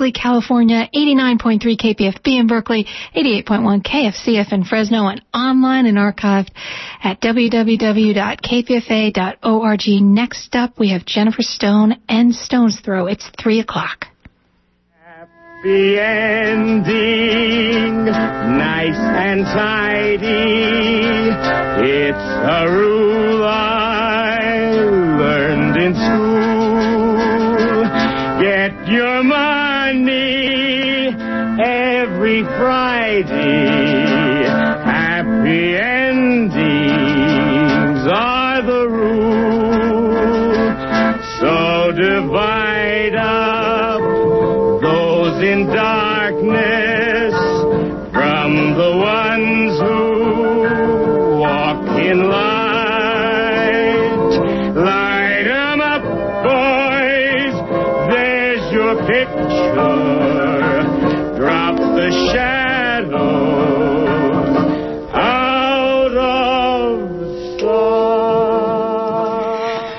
Berkeley, California, 89.3 KPFB in Berkeley, 88.1 KFCF in Fresno, and online and archived at www.kpfa.org. Next up, we have Jennifer Stone and Stone's Throw. It's 3 o'clock. Happy ending, nice and tidy. It's a rule I learned in school. Your picture. Drop the shadows out of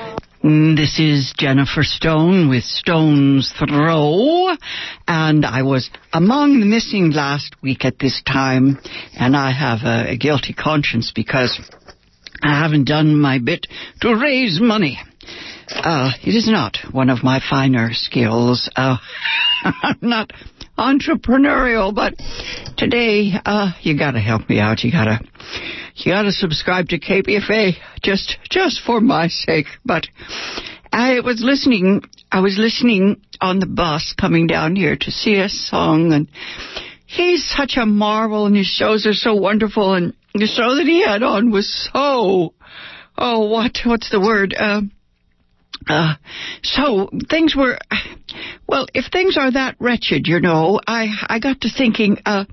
sight. This is Jennifer Stone with Stone's Throw, and I was among the missing last week at this time, and I have a, a guilty conscience because I haven't done my bit to raise money. Uh, it is not one of my finer skills. Uh, I'm not entrepreneurial, but today, uh, you gotta help me out. You gotta, you gotta subscribe to KPFA just, just for my sake. But I was listening, I was listening on the bus coming down here to see a song and he's such a marvel and his shows are so wonderful and the show that he had on was so, oh, what, what's the word? Uh, uh, so things were, well, if things are that wretched, you know, I I got to thinking. Uh,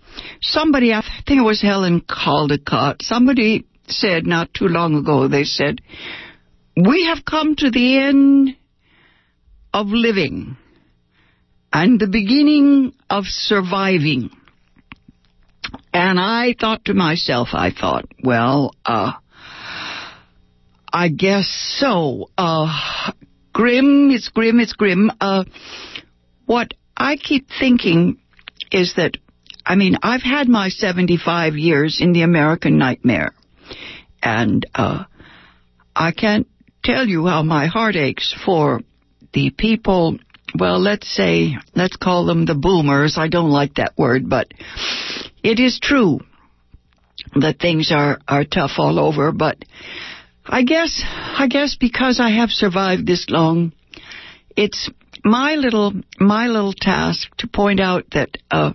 somebody, I think it was Helen Caldicott. Somebody said not too long ago. They said, "We have come to the end of living, and the beginning of surviving." And I thought to myself, I thought, well, uh, I guess so. Uh, grim, it's grim, it's grim. Uh, what I keep thinking is that, I mean, I've had my 75 years in the American nightmare. And, uh, I can't tell you how my heart aches for the people, well, let's say, let's call them the boomers. I don't like that word, but it is true that things are, are tough all over, but I guess, I guess because I have survived this long, it's my little, my little task to point out that, uh,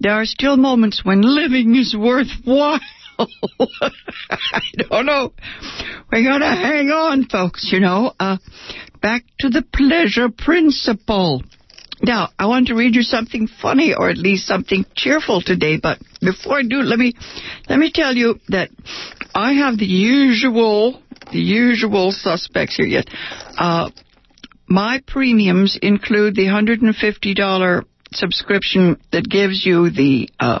there are still moments when living is worthwhile. I don't know. We gotta hang on, folks, you know. Uh, back to the pleasure principle. Now, I want to read you something funny or at least something cheerful today, but before I do, let me, let me tell you that I have the usual, the usual suspects here yet. Uh, my premiums include the $150 subscription that gives you the, uh,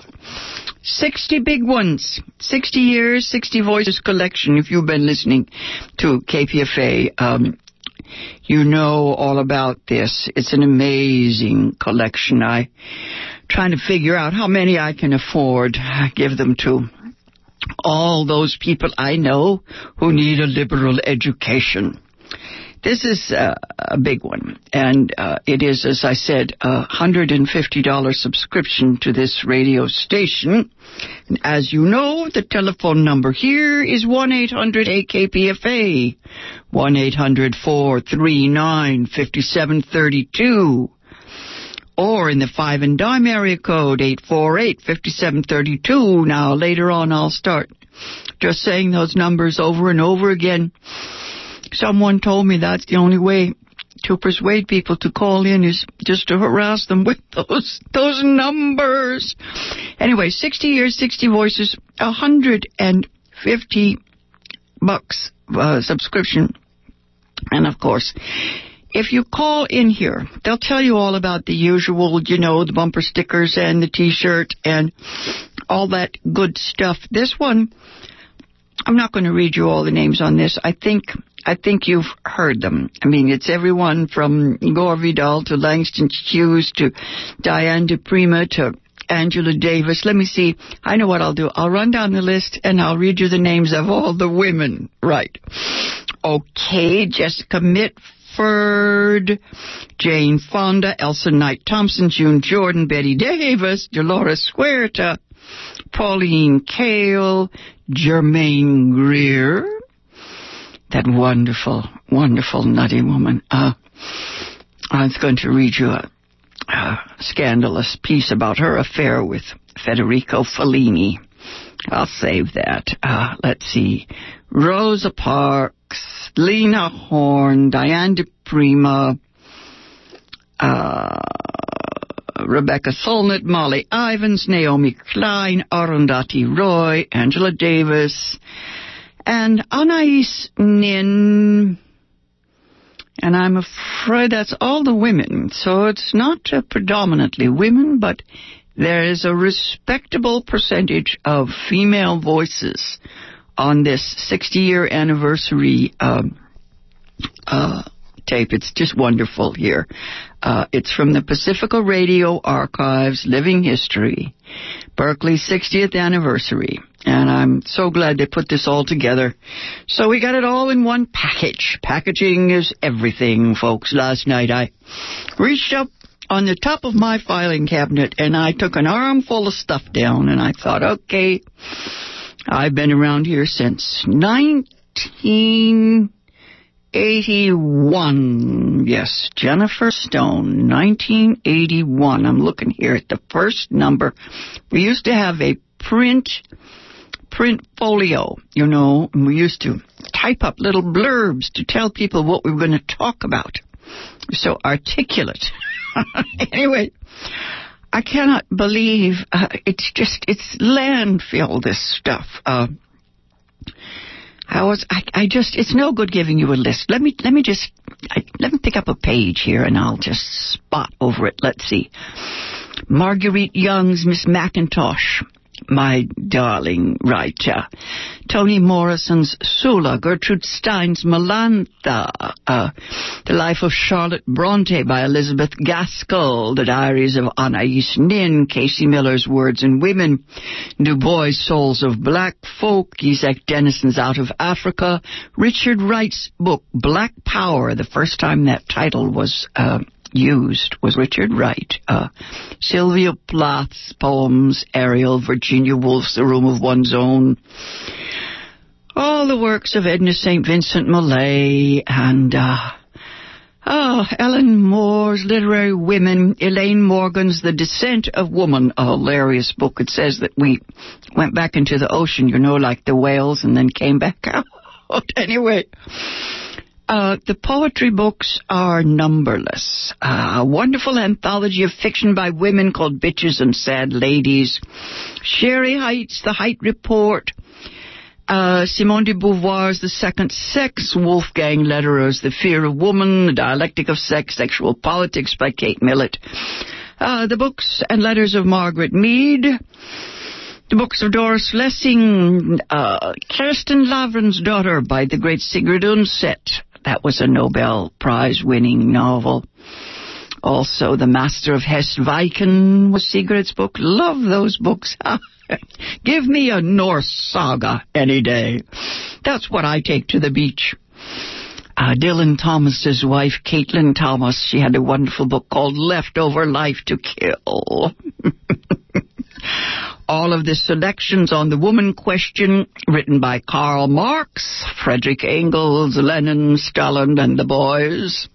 60 big ones, 60 years, 60 voices collection. If you've been listening to KPFA, um, you know all about this. It's an amazing collection. I trying to figure out how many I can afford. I Give them to all those people I know who need a liberal education. This is uh, a big one, and uh, it is, as I said, a $150 subscription to this radio station. And as you know, the telephone number here is 1-800-AKPFA, 1-800-439-5732, or in the 5 and dime area code, 848-5732. Now, later on, I'll start just saying those numbers over and over again. Someone told me that's the only way to persuade people to call in is just to harass them with those those numbers. Anyway, 60 years, 60 voices, 150 bucks uh, subscription. And of course, if you call in here, they'll tell you all about the usual, you know, the bumper stickers and the t-shirt and all that good stuff. This one, I'm not going to read you all the names on this. I think I think you've heard them. I mean, it's everyone from Gore Vidal to Langston Hughes to Diane di Prima to Angela Davis. Let me see. I know what I'll do. I'll run down the list and I'll read you the names of all the women. Right. Okay, Jessica Mitford, Jane Fonda, Elsa Knight Thompson, June Jordan, Betty Davis, Dolores Huerta, Pauline Kael, Germaine Greer, that wonderful, wonderful nutty woman. Uh, I was going to read you a, a scandalous piece about her affair with Federico Fellini. I'll save that. Uh, let's see. Rosa Parks, Lena Horne, Diane di Prima, uh, Rebecca Solnit, Molly Ivins, Naomi Klein, Arundhati Roy, Angela Davis, and Anais Nin. And I'm afraid that's all the women. So it's not uh, predominantly women, but there is a respectable percentage of female voices on this 60 year anniversary um, uh, tape. It's just wonderful here. Uh, it's from the Pacifica Radio Archives, Living History, Berkeley's 60th anniversary. And I'm so glad they put this all together. So we got it all in one package. Packaging is everything, folks. Last night I reached up on the top of my filing cabinet and I took an armful of stuff down and I thought, okay, I've been around here since 1981. Yes, Jennifer Stone, 1981. I'm looking here at the first number. We used to have a print print folio, you know, and we used to type up little blurbs to tell people what we were going to talk about. So articulate. anyway, I cannot believe uh, it's just it's landfill. This stuff. Uh, I was I, I just it's no good giving you a list. Let me let me just I, let me pick up a page here and I'll just spot over it. Let's see. Marguerite Young's Miss Mackintosh my darling writer. Toni Morrison's Sula, Gertrude Stein's Melantha, uh, The Life of Charlotte Bronte by Elizabeth Gaskell, The Diaries of Anais Nin, Casey Miller's Words and Women, Du Bois' Souls of Black Folk, Isak Dinesen's Out of Africa, Richard Wright's book Black Power, the first time that title was uh, used was Richard Wright. Uh, Sylvia Plath's poems, Ariel, Virginia Woolf's The Room of One's Own, all the works of Edna St. Vincent Millay, and, uh, Oh, Ellen Moers' Literary Women, Elaine Morgan's The Descent of Woman, a hilarious book. It says that we went back into the ocean, you know, like the whales, and then came back out. anyway, uh, the poetry books are numberless. Uh, a wonderful anthology of fiction by women called Bitches and Sad Ladies. Shere Hite's, The Hite Report. Uh, Simone de Beauvoir's The Second Sex, Wolfgang Lederer's The Fear of Woman, The Dialectic of Sex, Sexual Politics by Kate Millett. Uh, the books and letters of Margaret Mead. The books of Doris Lessing, uh, Kristin Lavransdatter by the great Sigrid Undset, that was a Nobel Prize winning novel. Also, The Master of Hestviken was Sigrid's book. Love those books. Give me a Norse saga any day. That's what I take to the beach. Uh, Dylan Thomas's wife, Caitlin Thomas, she had a wonderful book called Leftover Life to Kill. All of the selections on the woman question written by Karl Marx, Frederick Engels, Lenin, Stalin, and the boys.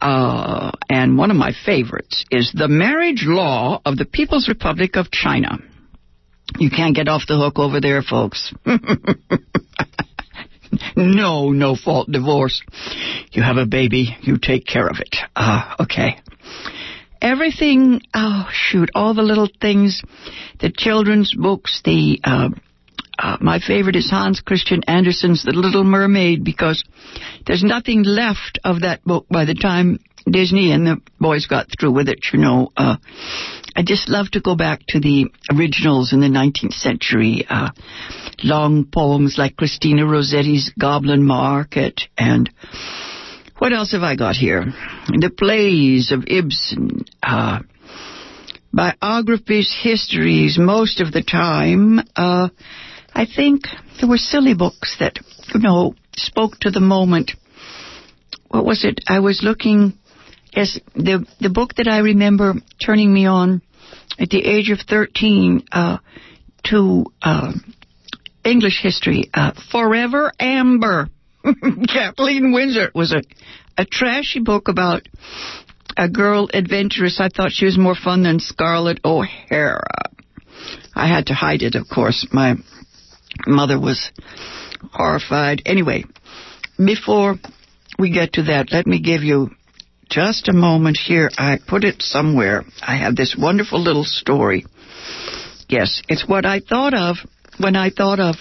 Uh, and one of my favorites is The Marriage Law of the People's Republic of China. You can't get off the hook over there, folks. no, no fault divorce. You have a baby, you take care of it. Ah, uh, okay everything, oh shoot, all the little things, the children's books, the, uh, uh, my favorite is Hans Christian Andersen's The Little Mermaid because there's nothing left of that book by the time Disney and the boys got through with it, you know, uh, I just love to go back to the originals in the 19th century. Uh, long poems like Christina Rossetti's Goblin Market and what else have I got here? The plays of Ibsen, uh, biographies, histories, most of the time. Uh, I think there were silly books that, you know, spoke to the moment. What was it? I was looking Yes, the the book that I remember turning me on at the age of thirteen uh, to uh, English history, uh, Forever Amber. Kathleen Winsor was a a trashy book about a girl adventurous. I thought she was more fun than Scarlett O'Hara. I had to hide it, of course. My mother was horrified. Anyway, before we get to that, let me give you just a moment here. I put it somewhere. I have this wonderful little story. Yes, it's what I thought of when I thought of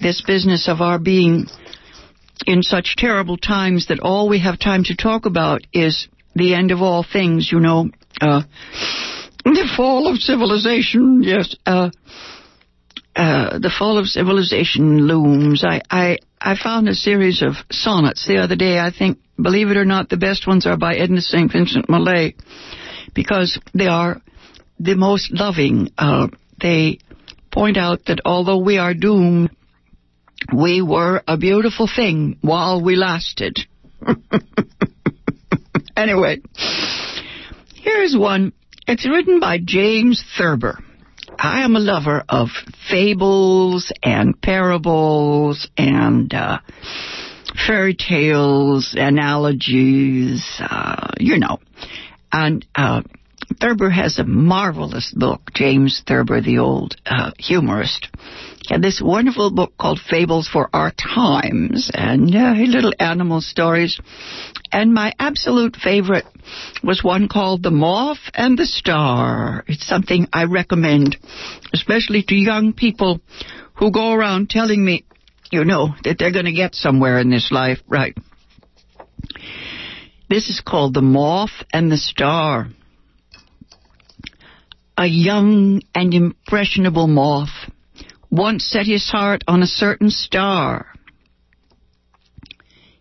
this business of our being in such terrible times that all we have time to talk about is the end of all things, you know. Uh, the fall of civilization, yes. Uh, uh, the fall of civilization looms. I, I, I found a series of sonnets the other day. I think Believe it or not, the best ones are by Edna St. Vincent Millay because they are the most loving. Uh, they point out that although we are doomed, we were a beautiful thing while we lasted. anyway, here's one. It's written by James Thurber. I am a lover of fables and parables and uh, fairy tales, analogies, uh, you know. And uh, Thurber has a marvelous book, James Thurber, the old uh, humorist. Had this wonderful book called Fables for Our Times and uh, little animal stories. And my absolute favorite was one called The Moth and the Star. It's something I recommend, especially to young people who go around telling me you know that they're going to get somewhere in this life, right? This is called The Moth and the Star. A young and impressionable moth once set his heart on a certain star.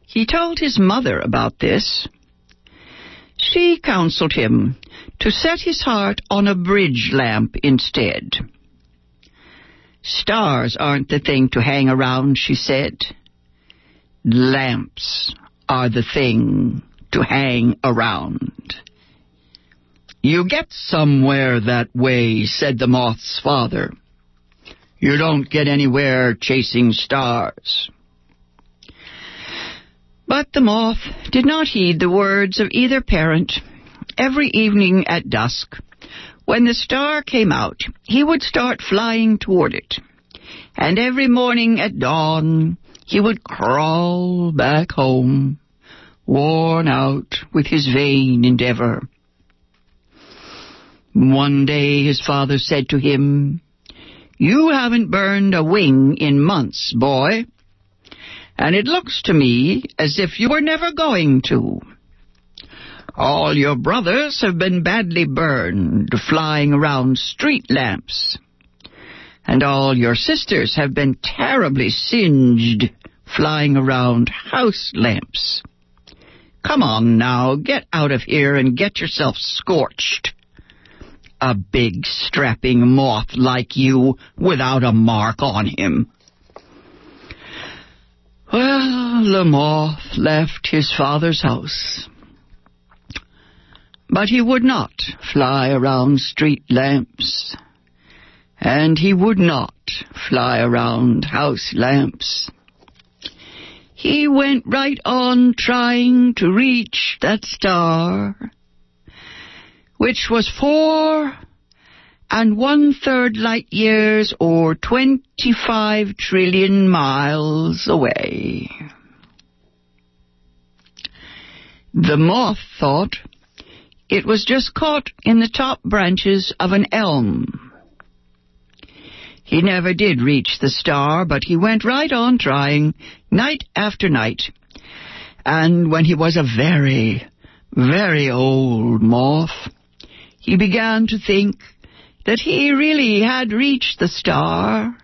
He told his mother about this. She counseled him to set his heart on a bridge lamp instead. Stars aren't the thing to hang around, she said. Lamps are the thing to hang around. You get somewhere that way, said the moth's father. You don't get anywhere chasing stars. But the moth did not heed the words of either parent. Every evening at dusk, when the star came out, he would start flying toward it. And every morning at dawn, he would crawl back home, worn out with his vain endeavor. One day his father said to him, You haven't burned a wing in months, boy, and it looks to me as if you were never going to. All your brothers have been badly burned flying around street lamps. And all your sisters have been terribly singed flying around house lamps. Come on now, get out of here and get yourself scorched. A big strapping moth like you without a mark on him. Well, the moth left his father's house but he would not fly around street lamps. And he would not fly around house lamps. He went right on trying to reach that star, which was four and one third light years or 25 trillion miles away. The moth thought, it was just caught in the top branches of an elm. He never did reach the star, but he went right on trying, night after night. And when he was a very, very old moth, he began to think that he really had reached the star,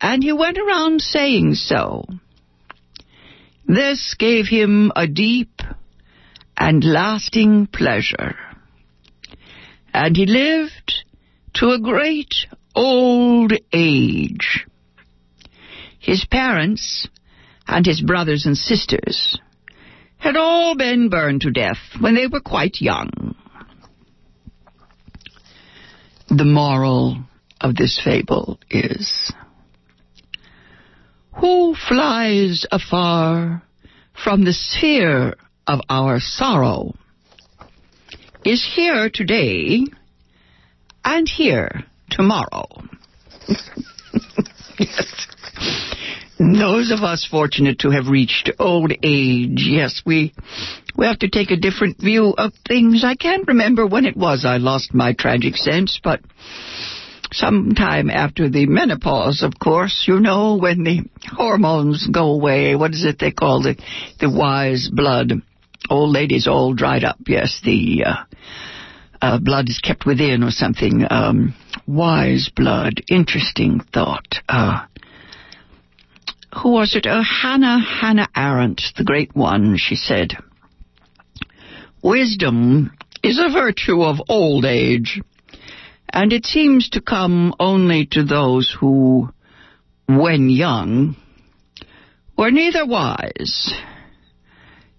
and he went around saying so. This gave him a deep and lasting pleasure. And he lived to a great old age. His parents and his brothers and sisters had all been burned to death when they were quite young. The moral of this fable is Who flies afar from the sphere of our sorrow is here today and here tomorrow. yes. Those of us fortunate to have reached old age, yes, we we have to take a different view of things. I can't remember when it was I lost my tragic sense, but sometime after the menopause, of course, you know, when the hormones go away, what is it they call it? The wise blood. Old ladies all dried up, yes, the uh, uh, blood is kept within or something. Um, wise blood, interesting thought. Uh, who was it? Oh, Hannah, Hannah Arendt, the great one, she said. Wisdom is a virtue of old age, and it seems to come only to those who, when young, were neither wise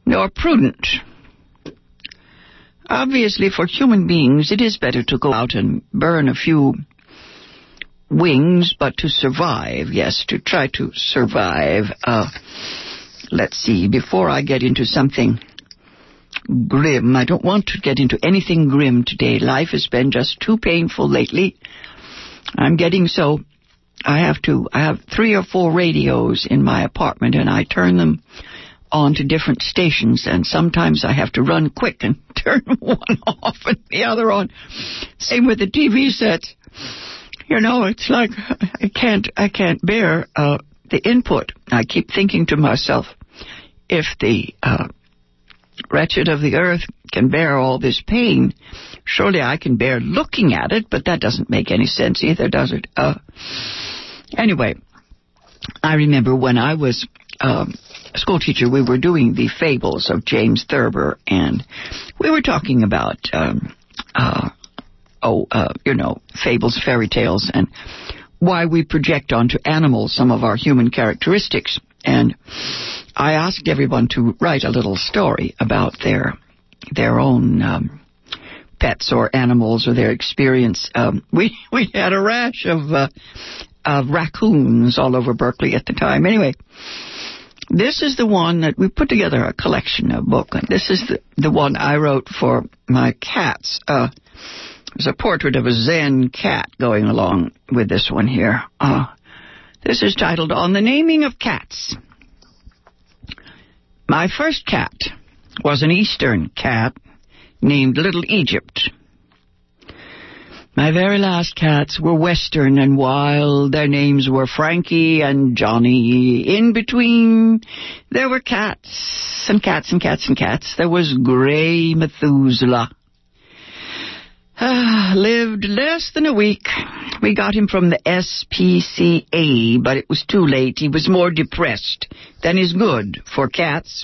nor prudent. Obviously, for human beings, it is better to go out and burn a few wings, but to survive, yes, to try to survive. Uh, let's see, before I get into something grim, I don't want to get into anything grim today. Life has been just too painful lately. I'm getting so I have to I have three or four radios in my apartment and I turn them on to different stations and sometimes I have to run quick and turn one off and the other on. Same with the TV sets. You know, it's like I can't I can't bear uh, the input. I keep thinking to myself, if the uh, wretched of the earth can bear all this pain, surely I can bear looking at it. But that doesn't make any sense either, does it? Uh, anyway, I remember when I was um, a school teacher, we were doing the fables of James Thurber, and we were talking about um, uh, oh, uh, you know, fables, fairy tales, and why we project onto animals some of our human characteristics. And I asked everyone to write a little story about their their own um, pets or animals or their experience. Um, we we had a rash of uh, of raccoons all over Berkeley at the time. Anyway, this is the one that we put together a collection of book, and this is the the one I wrote for my cats. Uh, there's a portrait of a Zen cat going along with this one here. Uh, this is titled On the Naming of Cats. My first cat was an Eastern cat named Little Egypt. My very last cats were Western and wild. Their names were Frankie and Johnny. In between, there were cats and cats and cats and cats. There was Gray Methuselah Ah, lived less than a week. We got him from the SPCA, but it was too late. He was more depressed than is good for cats.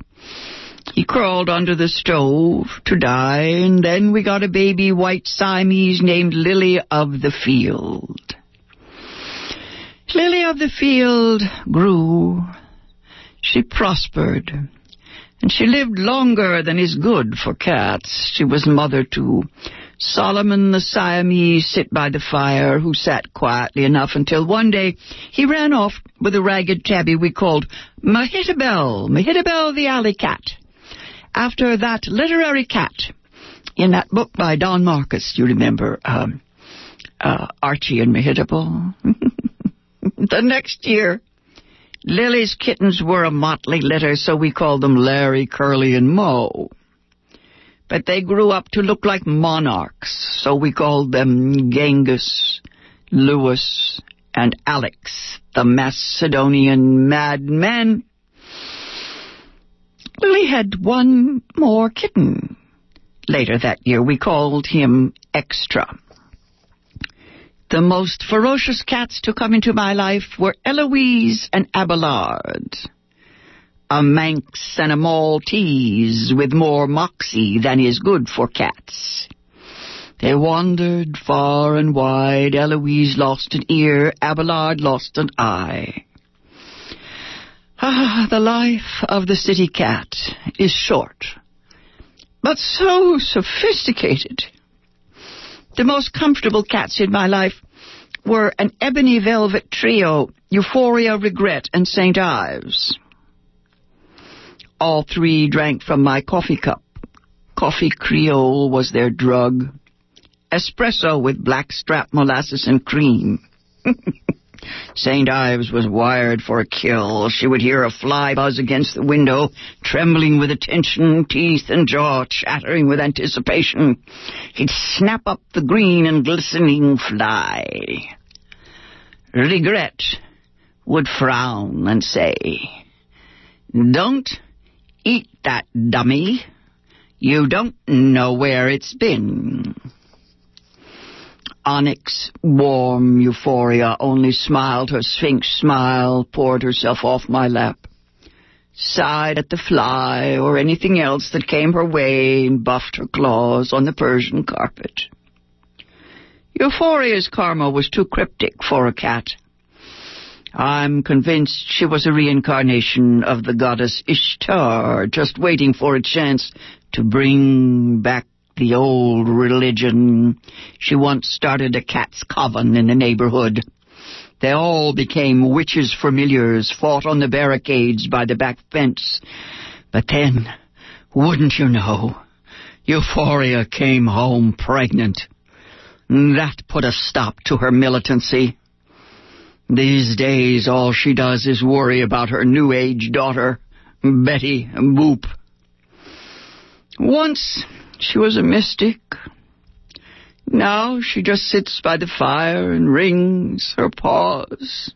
He crawled under the stove to die, and then we got a baby white Siamese named Lily of the Field. Lily of the Field grew. She prospered. And she lived longer than is good for cats. She was mother to Solomon the Siamese sit by the fire, who sat quietly enough until one day he ran off with a ragged tabby we called Mehitabel, Mehitabel the alley cat, after that literary cat in that book by Don Marquis, you remember, um, uh, Archie and Mehitabel. the next year, Lily's kittens were a motley litter, so we called them Larry, Curly, and Moe but they grew up to look like monarchs, so we called them Genghis, Lewis, and Alex, the Macedonian madmen. Lily had one more kitten. Later that year, we called him Extra. The most ferocious cats to come into my life were Eloise and Abelard. A Manx and a Maltese with more moxie than is good for cats. They wandered far and wide. Eloise lost an ear, Abelard lost an eye. Ah, the life of the city cat is short, but so sophisticated. The most comfortable cats in my life were an ebony velvet trio, Euphoria, Regret, and St. Ives. All three drank from my coffee cup. Coffee Creole was their drug. Espresso with blackstrap molasses and cream. St. Ives was wired for a kill. She would hear a fly buzz against the window, trembling with attention, teeth and jaw chattering with anticipation. He'd snap up the green and glistening fly. Regret would frown and say, Don't eat that dummy. You don't know where it's been. Onyx, warm euphoria, only smiled her sphinx smile, poured herself off my lap, sighed at the fly or anything else that came her way and buffed her claws on the Persian carpet. Euphoria's karma was too cryptic for a cat. I'm convinced she was a reincarnation of the goddess Ishtar, just waiting for a chance to bring back the old religion. She once started a cat's coven in the neighborhood. They all became witches' familiars, fought on the barricades by the back fence. But then, wouldn't you know, Euphoria came home pregnant. That put a stop to her militancy. These days, all she does is worry about her new age daughter, Betty Boop. Once she was a mystic. Now she just sits by the fire and wrings her paws.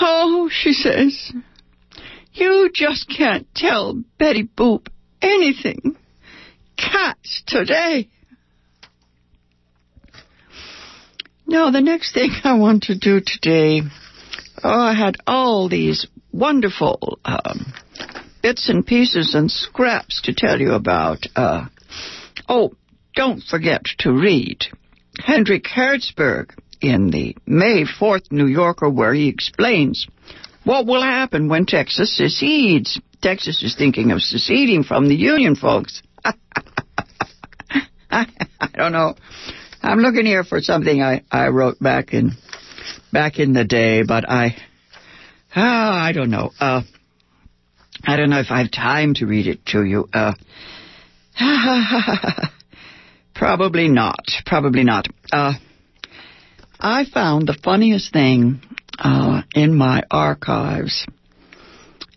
Oh, she says, you just can't tell Betty Boop anything. Cats today. Now, the next thing I want to do today, oh, I had all these wonderful um, bits and pieces and scraps to tell you about. Uh, oh, don't forget to read Hendrik Hertzberg in the May 4th New Yorker, where he explains what will happen when Texas secedes. Texas is thinking of seceding from the Union, folks. I, I don't know. I'm looking here for something I, I wrote back in back in the day, but I oh, I don't know. Uh, I don't know if I have time to read it to you. Uh, probably not. Probably not. Uh, I found the funniest thing uh, in my archives.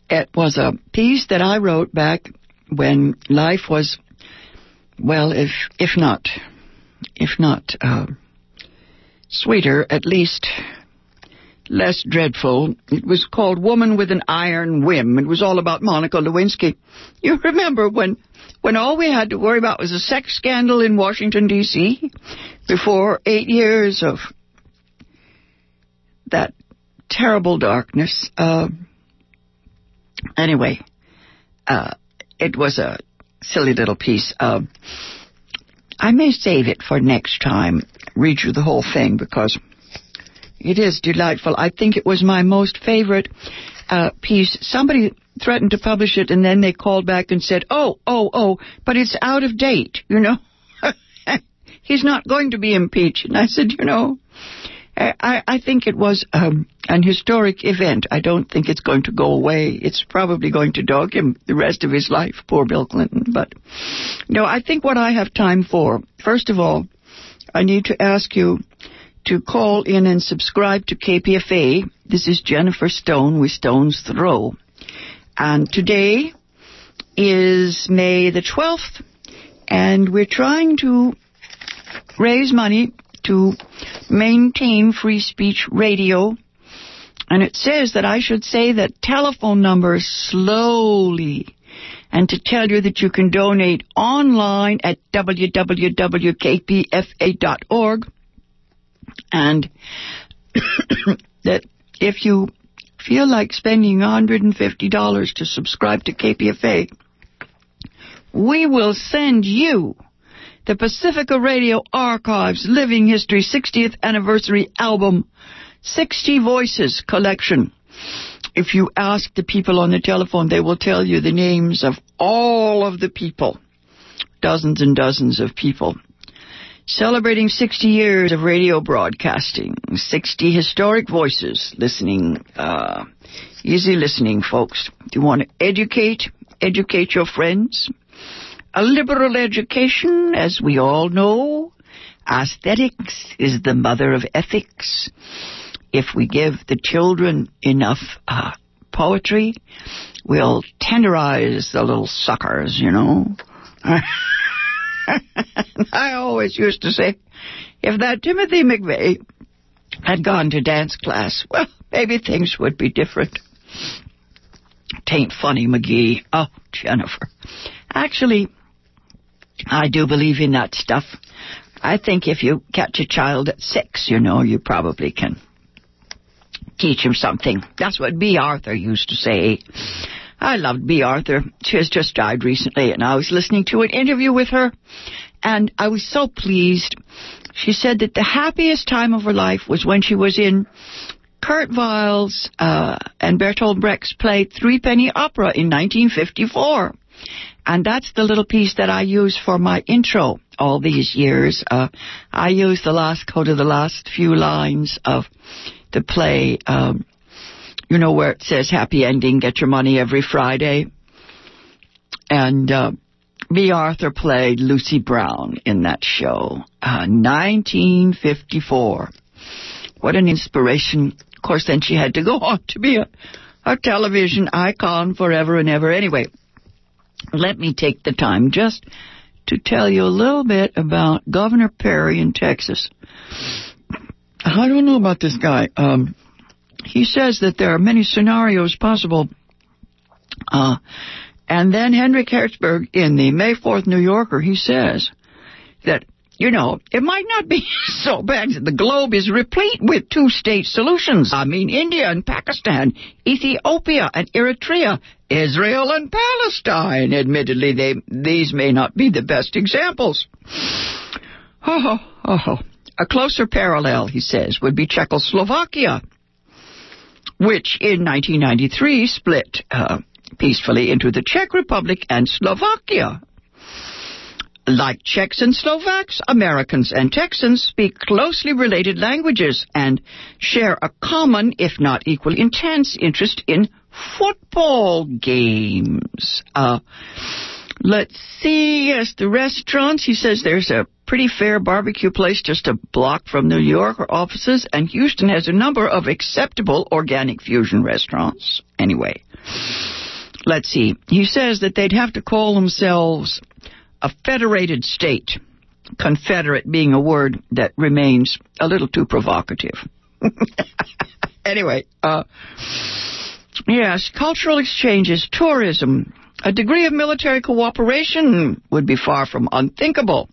It was a piece that I wrote back when life was, well, if if not, if not uh, sweeter, at least less dreadful. It was called Woman with an Iron Whim. It was all about Monica Lewinsky. You remember when when all we had to worry about was a sex scandal in Washington D.C. before 8 years of that terrible darkness. Uh, anyway, uh, it was a silly little piece. Uh, I may save it for next time. Read you the whole thing because it is delightful. I think it was my most favorite uh, piece. Somebody threatened to publish it, and then they called back and said, "Oh, oh, oh, but it's out of date." You know, he's not going to be impeached. And I said, you know, I, I think it was um, an historic event. I don't think it's going to go away. It's probably going to dog him the rest of his life, poor Bill Clinton. But no, I think what I have time for, first of all, I need to ask you to call in and subscribe to KPFA. This is Jennifer Stone with Stone's Throw. And today is May the 12th, and we're trying to raise money to maintain free speech radio. And it says that I should say that telephone number slowly and to tell you that you can donate online at www.kpfa.org and that if you feel like spending $150 to subscribe to KPFA, we will send you the Pacifica Radio Archives Living History 60th Anniversary Album 60 Voices Collection. If you ask the people on the telephone, they will tell you the names of all of the people, dozens and dozens of people. Celebrating 60 years of radio broadcasting, 60 historic voices listening, uh, easy listening, folks. Do you want to educate? Educate your friends. A liberal education, as we all know, aesthetics is the mother of ethics if we give the children enough uh, poetry, we'll tenderize the little suckers, you know. I always used to say, if that Timothy McVeigh had gone to dance class, well, maybe things would be different. Tain't funny, McGee. Oh, Jennifer. Actually, I do believe in that stuff. I think if you catch a child at six, you know, you probably can teach him something. That's what Bea Arthur used to say. I loved Bea Arthur. She has just died recently, and I was listening to an interview with her, and I was so pleased. She said that the happiest time of her life was when she was in Kurt Weill's uh, and Bertolt Brecht's play Three Penny Opera in 1954. And that's the little piece that I use for my intro all these years. Uh, I use the last code of the last few lines of the play, um, you know, where it says happy ending, get your money every Friday. And uh, Arthur played Lucy Brown in that show, uh, 1954. What an inspiration. Of course, then she had to go on to be a, a television icon forever and ever. Anyway, let me take the time just to tell you a little bit about Governor Perry in Texas. I don't know about this guy. Um, he says that there are many scenarios possible. Uh, and then Hendrik Hertzberg in the May 4th New Yorker, he says that, you know, it might not be so bad. The globe is replete with two-state solutions. I mean, India and Pakistan, Ethiopia and Eritrea, Israel and Palestine. Admittedly, they, these may not be the best examples. Oh, oh, oh. A closer parallel, he says, would be Czechoslovakia, which in 1993 split uh, peacefully into the Czech Republic and Slovakia. Like Czechs and Slovaks, Americans and Texans speak closely related languages and share a common, if not equally intense, interest in football games. Uh, let's see. Yes, the restaurants. He says there's a pretty fair barbecue place just a block from New York offices, and Houston has a number of acceptable organic fusion restaurants. Anyway, let's see. He says that they'd have to call themselves a federated state. Confederate being a word that remains a little too provocative. anyway, uh, yes, cultural exchanges, tourism, a degree of military cooperation would be far from unthinkable.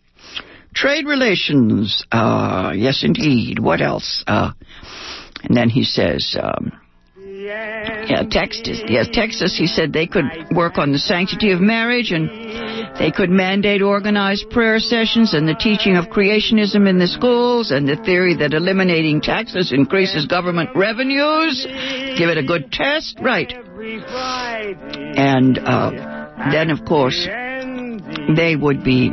Trade relations, uh, yes, indeed. What else? Uh, and then he says, um, yeah, Texas. Yes, Texas. He said they could work on the sanctity of marriage and they could mandate organized prayer sessions and the teaching of creationism in the schools and the theory that eliminating taxes increases government revenues. Give it a good test, right? And uh, then, of course, they would be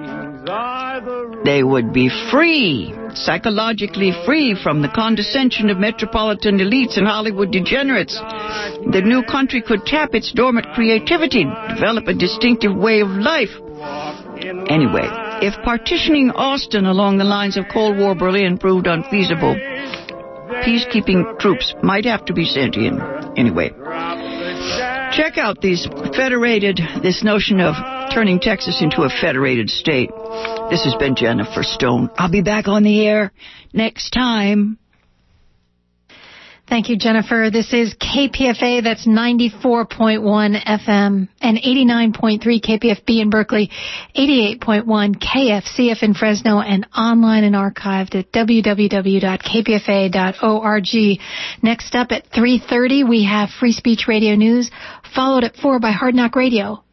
they would be free, psychologically free from the condescension of metropolitan elites and Hollywood degenerates. The new country could tap its dormant creativity, develop a distinctive way of life. Anyway, if partitioning Austin along the lines of Cold War Berlin proved unfeasible, peacekeeping troops might have to be sent in. Anyway, check out these federated, this notion of turning Texas into a federated state. This has been Jennifer Stone. I'll be back on the air next time. Thank you, Jennifer. This is KPFA, that's 94.1 FM and 89.3 KPFB in Berkeley, 88.1 KFCF in Fresno, and online and archived at www.kpfa.org. Next up at 3.30, we have Free Speech Radio News, followed at 4 by Hard Knock Radio.